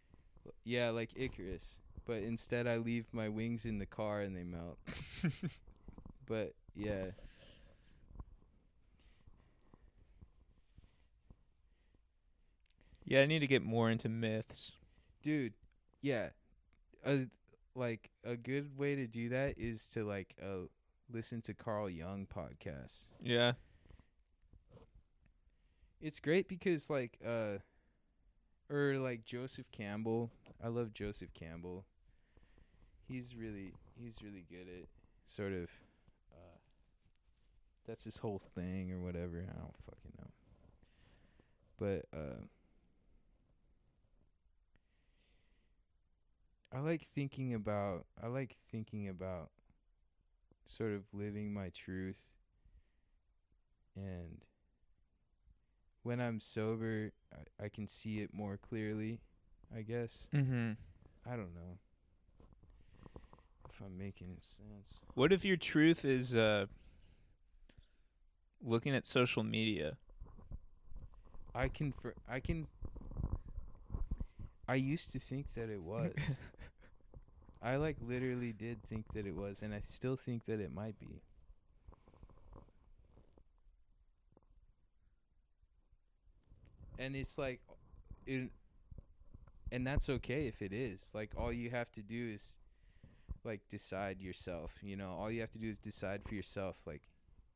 Yeah, like Icarus. But instead, I leave my wings in the car and they melt. but yeah, Yeah, I need to get more into myths. dude, yeah, a like a good way to do that is to like uh listen to Carl Jung podcasts. Yeah. It's great because like uh or like Joseph Campbell. I love Joseph Campbell. He's really he's really good at sort of uh that's his whole thing or whatever. I don't fucking know. But uh I like thinking about I like thinking about sort of living my truth and when I'm sober, I, I can see it more clearly, I guess. Mm-hmm. I don't know if I'm making sense. What if your truth is uh looking at social media? I can I can I used to think that it was. I like literally did think that it was, and I still think that it might be. And it's like, it, and that's okay if it is. Like all you have to do is, like, decide yourself. You know, all you have to do is decide for yourself. Like,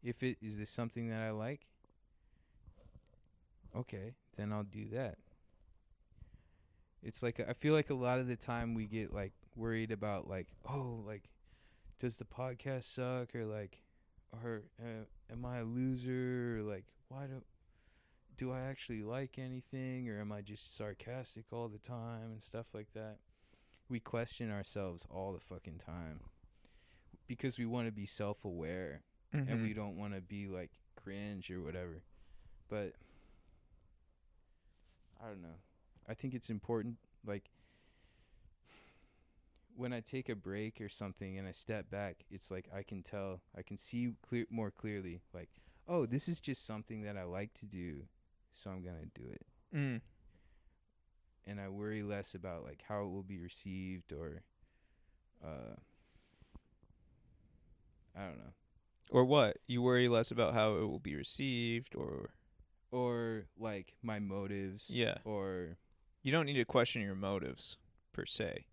if it is this something that I like. Okay, then I'll do that. It's like I feel like a lot of the time we get like worried about like oh like does the podcast suck or like or uh, am I a loser or like why do do I actually like anything or am I just sarcastic all the time and stuff like that. We question ourselves all the fucking time because we want to be self-aware and Mm-hmm. we don't want to be like cringe or whatever. But I don't know. I think it's important like when I take a break or something and I step back, it's like I can tell, I can see clear more clearly like, oh, this is just something that I like to do, so I'm going to do it. Mm. And I worry less about like how it will be received or uh I don't know. Or what? You worry less about how it will be received, or Or like my motives Yeah. or you don't need to question your motives per se.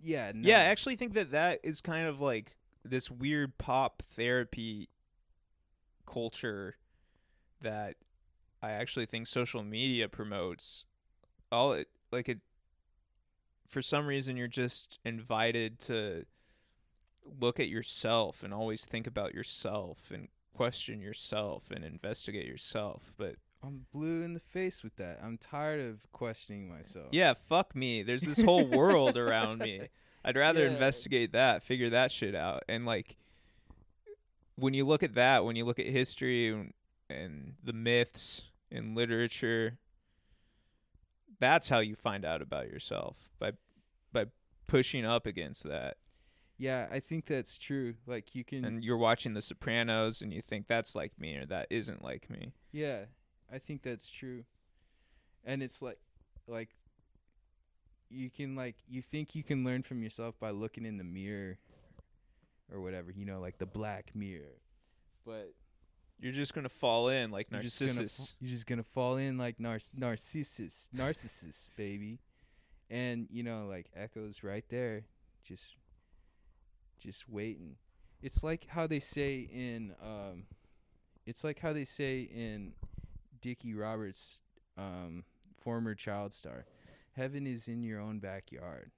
yeah, no. Yeah, I actually think that that is kind of like this weird pop therapy culture that I actually think social media promotes. All it like it for some reason you're just invited to look at yourself and always think about yourself and question yourself and investigate yourself. But I'm blue in the face with that. I'm tired of questioning myself. yeah, fuck me. There's this whole world around me. I'd rather Yeah. investigate that, figure that shit out. And like when you look at that, when you look at history and, and the myths in literature, that's how you find out about yourself by by pushing up against that. Yeah, I think that's true. Like you can And you're watching The Sopranos and you think that's like me or that isn't like me. Yeah, I think that's true. And it's like like you can like you think you can learn from yourself by looking in the mirror or whatever, you know, like the black mirror. But You're just gonna fall in like you're just gonna Narcissus. you're just gonna fall in like nar- narcissus, narcissus, baby. And you know, like echoes right there, just just waiting. It's like how they say in um it's like how they say in Dickie Roberts um former child star. Heaven is in your own backyard.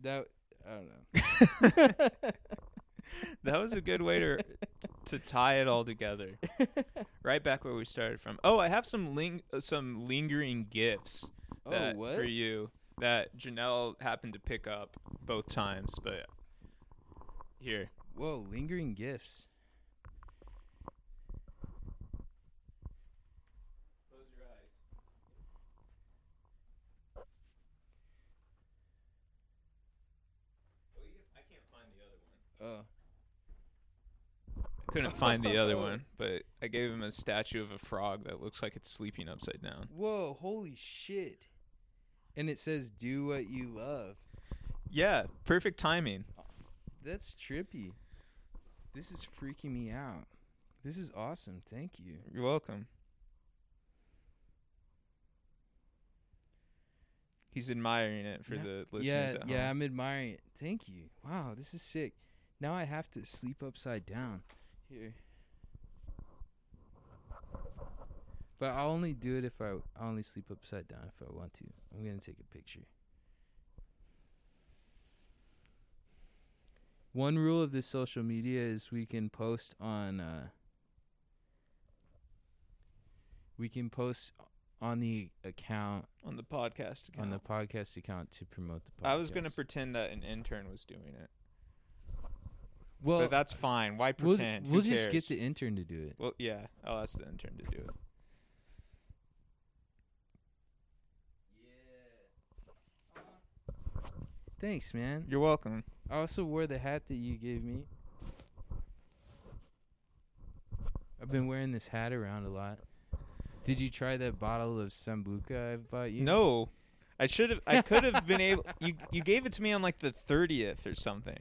That I don't know. that was a good way to to tie it all together. Right back where we started from. Oh, I have some ling- uh, some lingering gifts oh, that what? for you that Janelle happened to pick up both times, but here. Whoa, lingering gifts. Close your eyes. I can't find the other one. Oh. Couldn't find the other one, but I gave him a statue of a frog that looks like it's sleeping upside down. Whoa, holy shit. And it says do what you love. Yeah, perfect timing. That's trippy. This is freaking me out. This is awesome. Thank you. You're welcome. He's admiring it for No- the yeah, listeners at yeah, home. I'm admiring it. Thank you. Wow, this is sick. Now I have to sleep upside down. Here. But I'll only do it if I I only sleep upside down if I want to. I'm gonna take a picture. One rule of this social media is we can post on uh we can post on the account on the podcast account. on the podcast account to promote the podcast. I was gonna pretend that an intern was doing it, well, but that's fine. Why we'll, pretend? We'll just get the intern to do it. Well, yeah, oh, I'll ask the intern to do it. Thanks, man. You're welcome. I also wore the hat that you gave me. I've been wearing this hat around a lot. Did you try that bottle of sambuca I bought you? No, I should have. I could have been able. You you gave it to me on like the thirtieth or something.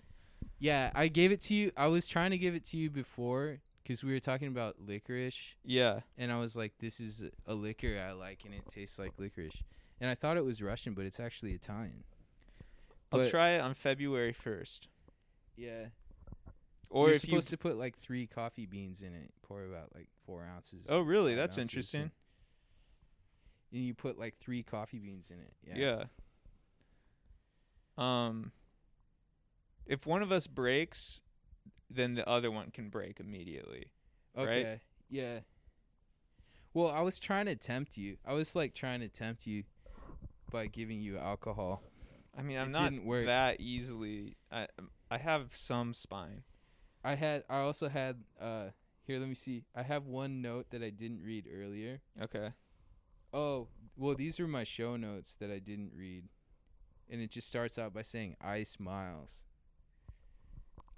Yeah, I gave it to you. I was trying to give it to you before because we were talking about licorice, Yeah. and I was like, "This is a- liquor I like, and it tastes like licorice." And I thought it was Russian, but it's actually Italian. I'll But- try it on February first. Yeah. Or You're if you. supposed to put like three coffee beans in it, pour about like four ounces. Oh, really? That's interesting. And, and you put like three coffee beans in it. Yeah. Yeah. Um. If one of us breaks, then the other one can break immediately. right? Okay. Yeah. Well, I was trying to tempt you. I was like trying to tempt you by giving you alcohol. I mean, I'm It not work. that easily. I I have some spine. I had. I also had. uh Here, let me see. I have one note that I didn't read earlier. Okay. Oh, well, these are my show notes that I didn't read, and it just starts out by saying "I smiles."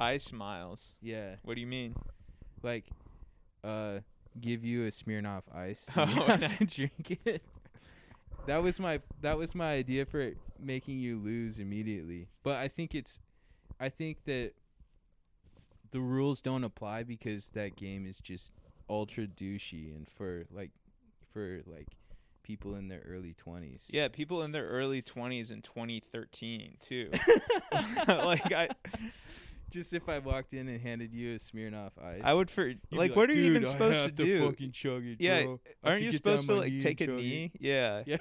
I smiles. Yeah, What do you mean? like, uh, give you a Smirnoff Ice. Oh, you have nice. to drink it. That was my that was my idea for making you lose immediately. But I think it's, I think that the rules don't apply because that game is just ultra douchey and for like, for like people in their early twenties. Yeah, people in their early 20s in 2013 too. like I Just if I walked in and handed you a Smirnoff Ice, I would for you'd like, what are you even "Dude, I supposed to have do? fucking chug it, yeah, bro. Aren't you supposed to like take a chug it." knee? Yeah. Yeah.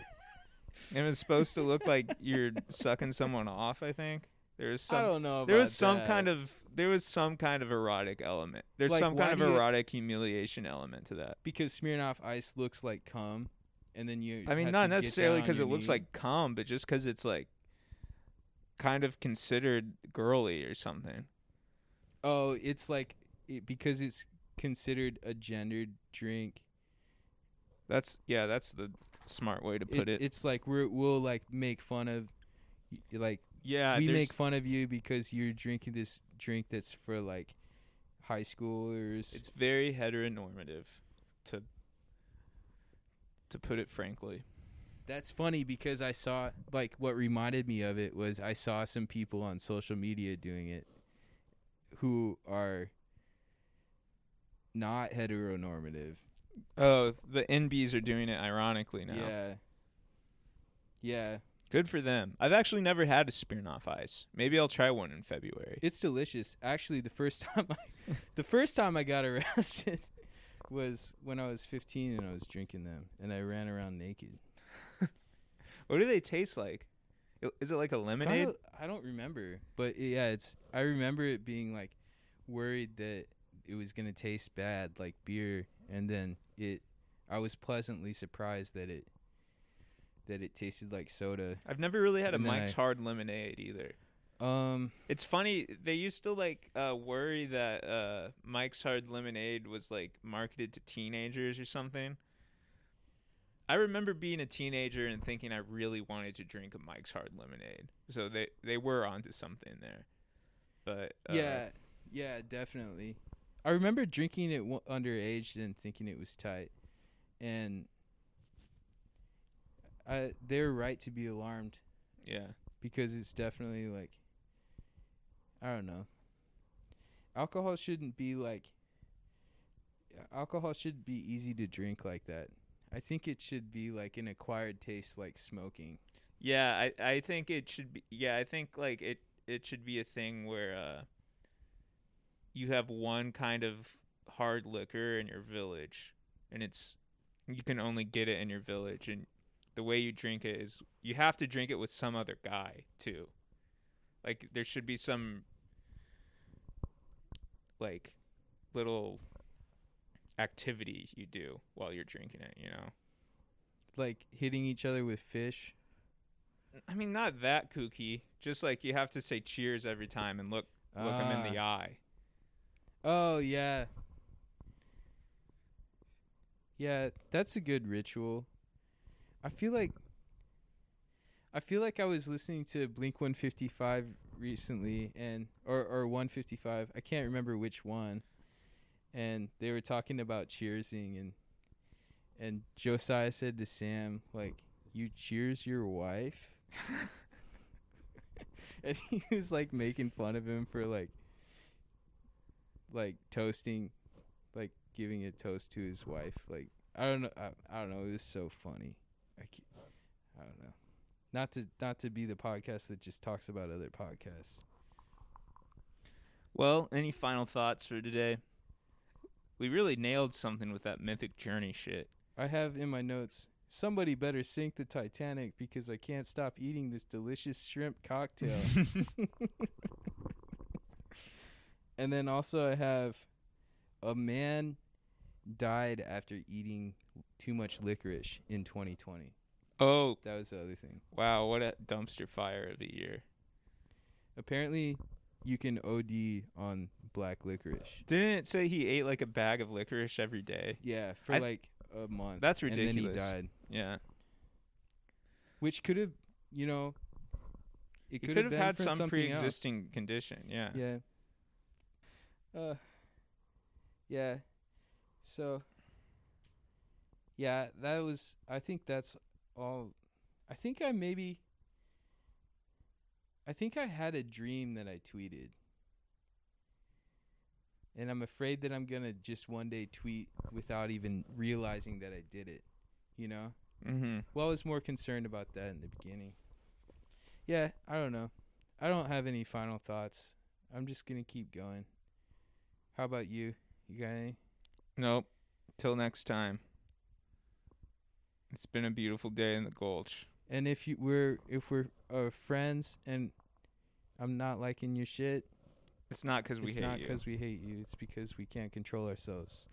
and it's supposed to look like you're sucking someone off, I think. There was some. I don't know. there was some that. kind of there was some kind of erotic element. There's Like, some kind of erotic humiliation element to that. because Smirnoff Ice looks like cum, and then you. I mean, not necessarily because it your looks like cum, but just because it's like kind of considered girly or something. Oh, it's like it, because it's considered a gendered drink. That's yeah, that's the smart way to put it. It's like we're we'll like make fun of, like yeah, we make fun of you because you're drinking this drink that's for like high schoolers. It's very heteronormative, to to put it frankly. That's funny because I saw like what reminded me of it was I saw some people on social media doing it who are not heteronormative. Oh, the NBs are doing it ironically now. Yeah. Yeah. Good for them. I've actually never had a Smirnoff Ice. Maybe I'll try one in February. It's delicious. Actually, the first time I the first time I got arrested was when I was 15 and I was drinking them and I ran around naked. What do they taste like? I- Is it like a lemonade? Kinda- I don't remember, but yeah, it's I remember it being like worried that it was going to taste bad like beer and then it I was pleasantly surprised that it that it tasted like soda. I've never really had a And then Mike's I- Hard Lemonade either. Um It's funny they used to like uh, worry that uh, Mike's Hard Lemonade was like marketed to teenagers or something. I remember being a teenager and thinking I really wanted to drink a Mike's Hard Lemonade. So they they were onto something there. But uh, yeah, yeah, definitely. I remember drinking it w- underage and thinking it was tight. And I they're right to be alarmed yeah. because it's definitely like I don't know. Alcohol shouldn't be like alcohol should be easy to drink like that. I think it should be like an acquired taste like smoking. Yeah, I I think it should be yeah, I think like it it should be a thing where uh you have one kind of hard liquor in your village and it's you can only get it in your village and the way you drink it is you have to drink it with some other guy too. Like there should be some like little activity you do while you're drinking it, you know. Like hitting each other with fish. I mean, not that kooky. Just like you have to say cheers every time and look look them in the Ah. eye. Oh yeah. Yeah, that's a good ritual. I feel like I feel like I was listening to Blink 155 recently and or or 155. I can't remember which one. And they were talking about cheersing and and Josiah said to Sam, like, "You cheers your wife," and he was like making fun of him for like, like toasting, like giving a toast to his wife. Like, I don't know, I, I don't know. It was so funny. I, ca- I don't know. Not to not to be the podcast that just talks about other podcasts. Well, any final thoughts for today? We really nailed something with that mythic journey shit. I have in my notes. Somebody better sink the Titanic because I can't stop eating this delicious shrimp cocktail. and then also I have a man died after eating too much licorice in 2020. oh, That was the other thing. wow, what a dumpster fire of a year. Apparently, you can OD on black licorice. Didn't it say he ate like a bag of licorice every day? Yeah, for I- like a month. That's ridiculous. And then he died, Yeah. which could have, you know, it could could have had some pre-existing condition. Yeah. Yeah. Uh. Yeah. So. Yeah, that was. I think that's all. I think I maybe. I think I had a dream that I tweeted. And I'm afraid that I'm going to just one day tweet without even realizing that I did it. You know? Mm-hmm. Well, I was more concerned about that in the beginning. Yeah, I don't know. I don't have any final thoughts. I'm just gonna keep going. How about you? You got any? Nope. Till next time. It's been a beautiful day in the Gulch. And if you we're if we're uh, friends and I'm not liking your shit, It's not because we it's hate not you. because we hate you. It's because we can't control ourselves.